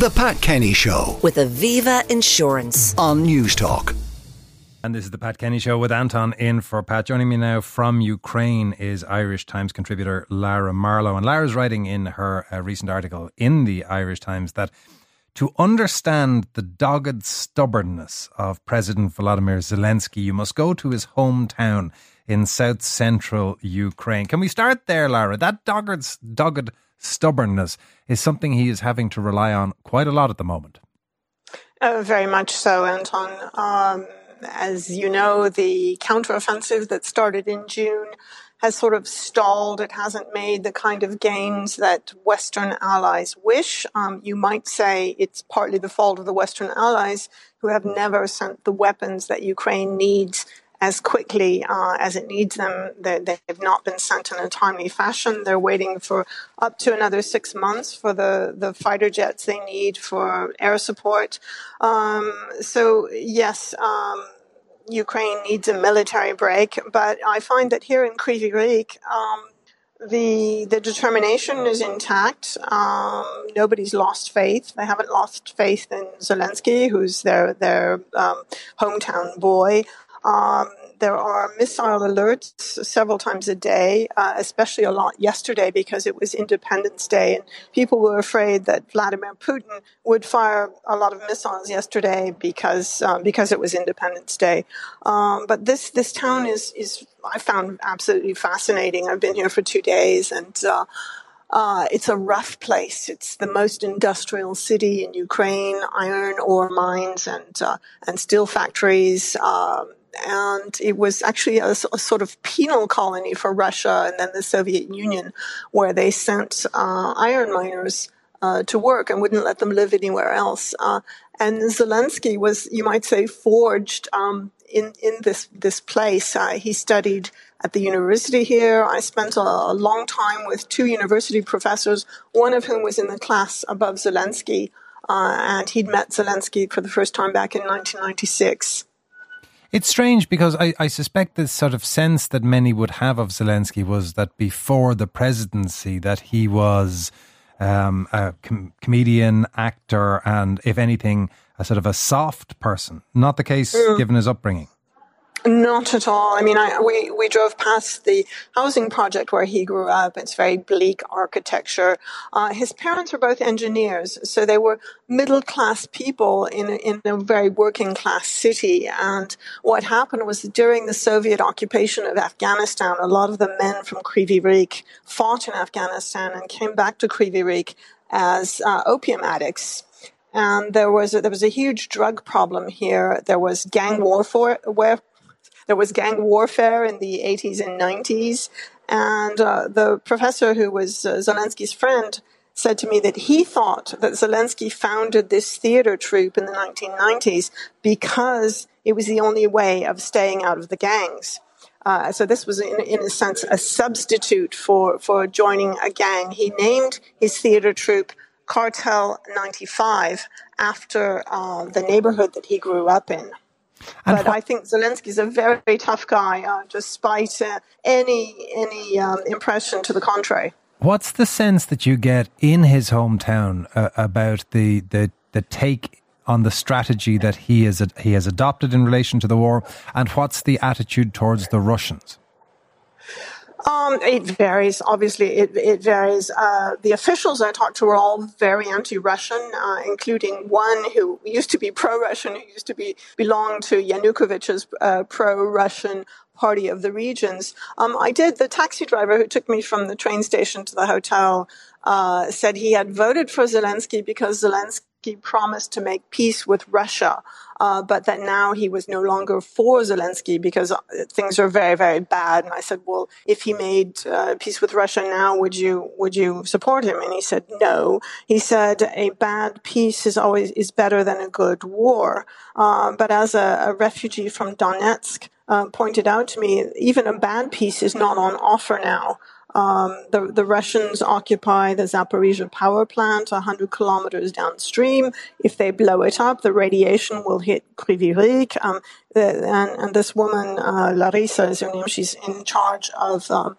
The Pat Kenny Show with Aviva Insurance. on Newstalk. And this is the Pat Kenny Show with Anton in for Pat. Joining me now from Ukraine is Irish Times contributor Lara Marlowe. And Lara's writing in her uh, recent article in the Irish Times that to understand the dogged stubbornness of President Volodymyr Zelensky, you must go to his hometown in south central Ukraine. Can we start there, Lara? That dogged, dogged stubbornness is something he is having to rely on quite a lot at the moment. Uh, very much so, Anton. Um, as you know, the counteroffensive that started in June has sort of stalled. It hasn't made the kind of gains that Western allies wish. Um, you might say it's partly the fault of the Western allies who have never sent the weapons that Ukraine needs as quickly uh, as it needs them. They, they have not been sent in a timely fashion. They're waiting for up to another six months for the, the fighter jets they need for air support. Um, so, yes, um, Ukraine needs a military break, but I find that here in Kryvyi Rih, um, the the determination is intact. Um, nobody's lost faith. They haven't lost faith in Zelensky, who's their their um, hometown boy. Um, there are missile alerts several times a day, uh, especially a lot yesterday because it was Independence Day, and people were afraid that Vladimir Putin would fire a lot of missiles yesterday because um, because it was Independence Day. Um, but this this town is is I found absolutely fascinating. I've been here for two days, and uh, uh, it's a rough place. It's the most industrial city in Ukraine, iron ore mines and uh, and steel factories. Um, and it was actually a, a, sort of penal colony for Russia and then the Soviet Union, where they sent uh, iron miners uh, to work and wouldn't let them live anywhere else. Uh, and Zelensky was, you might say, forged um, in in this this place. Uh, he studied at the university here. I spent a, a, long time with two university professors, one of whom was in the class above Zelensky, uh, and he'd met Zelensky for the first time back in 1996. It's strange because I, I, suspect this sort of sense that many would have of Zelensky was that before the presidency that he was um, a com- comedian, actor, and if anything, a sort of a soft person. Not the case mm. given his upbringing. Not at all. I mean, I, we, we drove past the housing project where he grew up. It's very bleak architecture. Uh, his parents were both engineers, so they were middle class people in in a very working class city. And what happened was during the Soviet occupation of Afghanistan, a lot of the men from Kryvyi Rih fought in Afghanistan and came back to Kryvyi Rih as uh, opium addicts and there was a, there was a huge drug problem here. There was gang warfare, there was gang warfare in the 80s and 90s. And uh, the professor who was uh, Zelensky's friend said to me that he thought that Zelensky founded this theater troupe in the 1990s because it was the only way of staying out of the gangs. Uh, so this was, in, in, a sense, a substitute for, for joining a gang. He named his theater troupe Kvartal 95 after uh, the neighborhood that he grew up in. And but wh- I think Zelensky's a very, very tough guy, uh, despite uh, any any um, impression to the contrary. What's the sense that you get in his hometown uh, about the, the the take on the strategy that he is he has adopted in relation to the war, and what's the attitude towards the Russians? Um, it varies. Obviously, it, it varies. Uh, the officials I talked to were all very anti-Russian, uh, including one who used to be pro-Russian, who used to be belong to Yanukovych's uh, pro-Russian party of the regions. Um, I did. The taxi driver who took me from the train station to the hotel uh, said he had voted for Zelensky because Zelensky promised to make peace with Russia, uh, but that now he was no longer for Zelensky because uh, things are very, very bad. And I said, well, if he made uh, peace with Russia now, would you would you support him? And he said, no. He said a bad peace is always is better than a good war. Uh, but as a, a, refugee from Donetsk uh, pointed out to me, even a bad peace is not on offer now. Um, the, the Russians occupy the Zaporizhia power plant 100 kilometers downstream. If they blow it up, the radiation will hit Kryvyi Rih. Um, and, and, this woman, uh, Larisa is her name, she's in charge of um,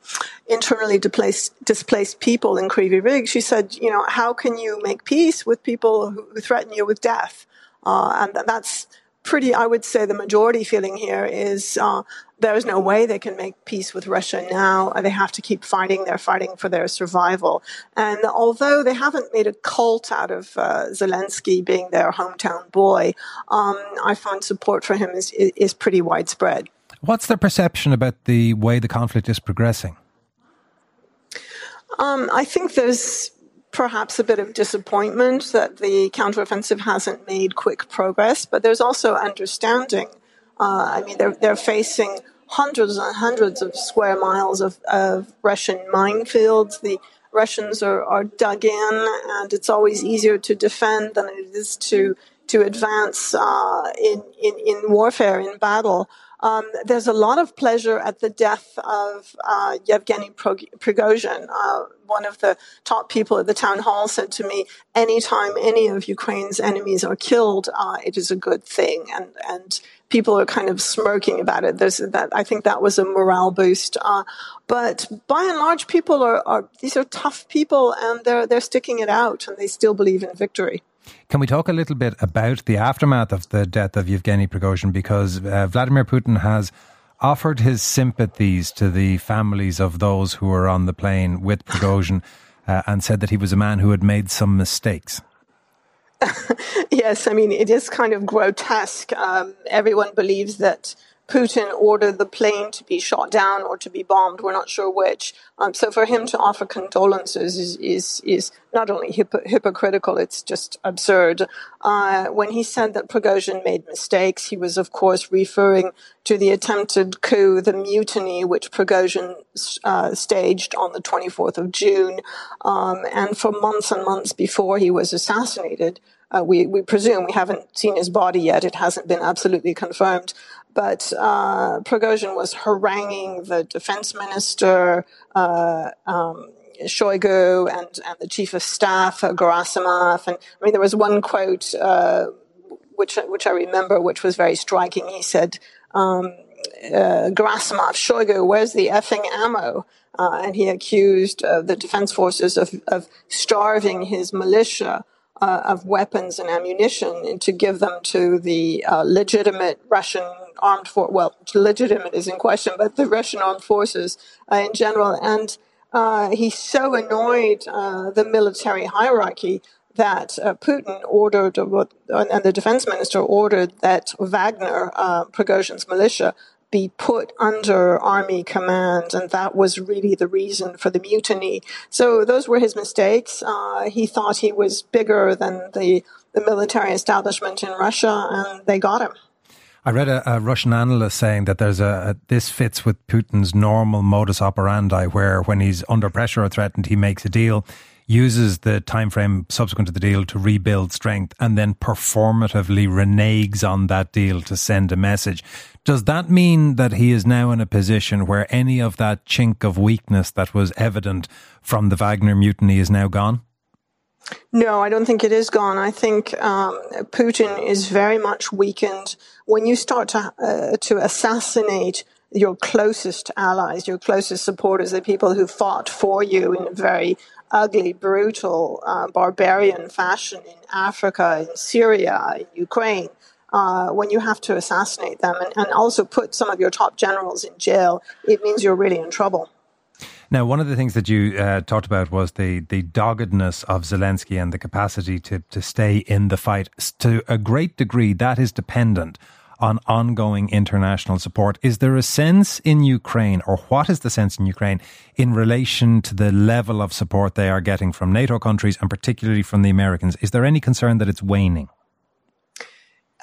internally displaced, displaced people in Kryvyi Rih. She said, you know, how can you make peace with people who, who threaten you with death? Uh, and that's pretty, I would say the majority feeling here is uh, there's no way they can make peace with Russia now. They have to keep fighting. They're fighting for their survival. And although they haven't made a cult out of uh, Zelensky being their hometown boy, um, I find support for him is, is pretty widespread. What's their perception about the way the conflict is progressing? Um, I think there's perhaps a bit of disappointment that the counteroffensive hasn't made quick progress, but there's also understanding. Uh, I mean, they're, they're facing hundreds and hundreds of square miles of, of Russian minefields. The Russians are, are dug in, and it's always easier to defend than it is to to advance uh, in, in in warfare in battle. Um, there's a lot of pleasure at the death of uh, Yevgeny Prigozhin. Uh, one of the top people at the town hall said to me, "Anytime any of Ukraine's enemies are killed, uh, it is a good thing." And and people are kind of smirking about it. There's that. I think that was a morale boost. Uh, but by and large, people are, are these are tough people, and they're they're sticking it out, and they still believe in victory. Can we talk a little bit about the aftermath of the death of Yevgeny Prigozhin? Because uh, Vladimir Putin has offered his sympathies to the families of those who were on the plane with Prigozhin uh, and said that he was a man who had made some mistakes. yes, I mean, it is kind of grotesque. Um, everyone believes that Putin ordered the plane to be shot down or to be bombed. We're not sure which. Um, so for him to offer condolences is is, is not only hip- hypocritical, it's just absurd. Uh, when he said that Prigozhin made mistakes, he was of course referring to the attempted coup, the mutiny, which Prigozhin uh, staged on the 24th of June, um, and for months and months before he was assassinated. Uh, we, we presume we haven't seen his body yet. It hasn't been absolutely confirmed but uh, Prigozhin was haranguing the defense minister, uh, um, Shoigu, and, and the chief of staff, uh, Gerasimov. And I mean, there was one quote uh, which which I remember, which was very striking. He said, um, uh, "Gerasimov, Shoigu, where's the effing ammo?" Uh, and he accused uh, the defense forces of, of starving his militia uh, of weapons and ammunition to give them to the uh, legitimate Russian armed force. Well, legitimate is in question, but the Russian armed forces uh, in general. And uh, he so annoyed uh, the military hierarchy that uh, Putin ordered, and the defense minister ordered that Wagner, uh, Prigozhin's militia, be put under army command, and that was really the reason for the mutiny. So those were his mistakes. Uh, he thought he was bigger than the, the military establishment in Russia, and they got him. I read a, a, Russian analyst saying that there's a, a, this fits with Putin's normal modus operandi, where when he's under pressure or threatened, he makes a deal uses the time frame subsequent to the deal to rebuild strength and then performatively reneges on that deal to send a message. Does that mean that he is now in a position where any of that chink of weakness that was evident from the Wagner mutiny is now gone? No, I don't think it is gone. I think um, Putin is very much weakened. When you start to uh, to assassinate your closest allies, your closest supporters, the people who fought for you in a very ugly, brutal, uh, barbarian fashion in Africa, in Syria, in Ukraine, uh, when you have to assassinate them and, and also put some of your top generals in jail, it means you're really in trouble. Now, one of the things that you uh, talked about was the the doggedness of Zelensky and the capacity to to stay in the fight. To a great degree, that is dependent on ongoing international support. Is there a sense in Ukraine, or what is the sense in Ukraine, in relation to the level of support they are getting from NATO countries and particularly from the Americans? Is there any concern that it's waning?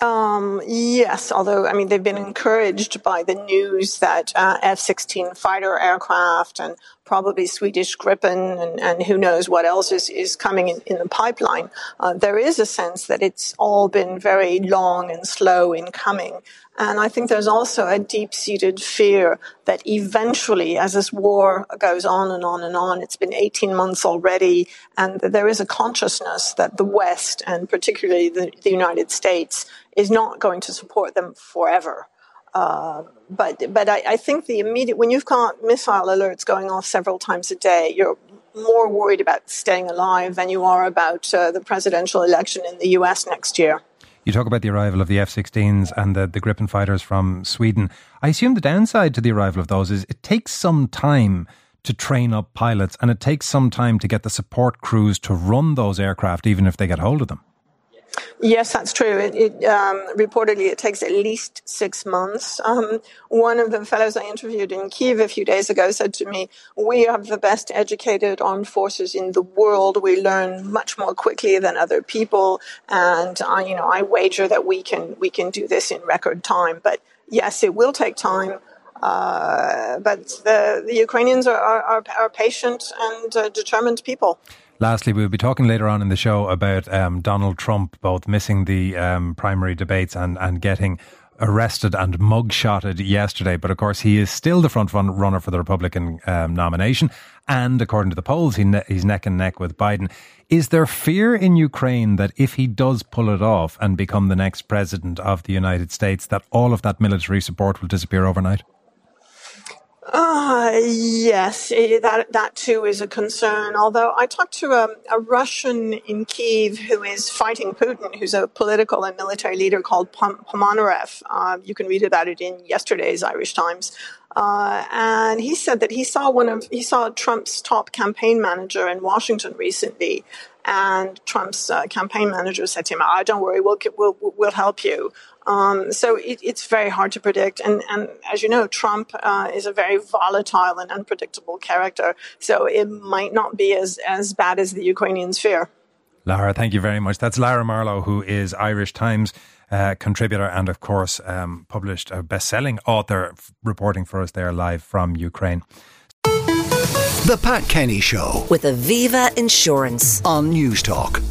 Um, yes, although I mean they've been encouraged by the news that uh, F-16 fighter aircraft and probably Swedish Gripen, and, and who knows what else is, is coming in, in the pipeline, uh, there is a sense that it's all been very long and slow in coming. And I think there's also a deep seated fear that eventually, as this war goes on and on and on, it's been 18 months already, and there is a consciousness that the West, and particularly the, the United States, is not going to support them forever. Uh, but but I, I, think the immediate when you've got missile alerts going off several times a day, you're more worried about staying alive than you are about uh, the presidential election in the U.S. next year. You talk about the arrival of the F 16s and the, the Gripen fighters from Sweden. I assume the downside to the arrival of those is it takes some time to train up pilots and it takes some time to get the support crews to run those aircraft, even if they get hold of them. Yes, that's true. It, it um, reportedly it takes at least six months. Um, one of the fellows I interviewed in Kiev a few days ago said to me, "We have the best educated armed forces in the world. We learn much more quickly than other people, and I, you know, I wager that we can we can do this in record time. But yes, it will take time." Uh, but the, the Ukrainians are, are, are patient and uh, determined people. Lastly, we'll be talking later on in the show about um, Donald Trump both missing the um, primary debates and, and getting arrested and mugshotted yesterday. But of course, he is still the front runner for the Republican um, nomination. And according to the polls, he ne- he's neck and neck with Biden. Is there fear in Ukraine that if he does pull it off and become the next president of the United States, that all of that military support will disappear overnight? Uh, yes, that that too is a concern. Although I talked to a, a, Russian in Kiev who is fighting Putin, who's a political and military leader called Ponomarev. Uh, you can read about it in yesterday's Irish Times. Uh, and he said that he saw one of he saw Trump's top campaign manager in Washington recently, and Trump's uh, campaign manager said to him, "Ah, oh, don't worry, we'll we'll we'll help you." Um, so it, it's very hard to predict. And, and as you know, Trump uh, is a very volatile and unpredictable character. So it might not be as, as bad as the Ukrainians fear. Lara, thank you very much. That's Lara Marlowe, who is Irish Times uh, contributor and, of course, um, published a best selling author reporting for us there live from Ukraine. The Pat Kenny Show with Aviva Insurance on Newstalk.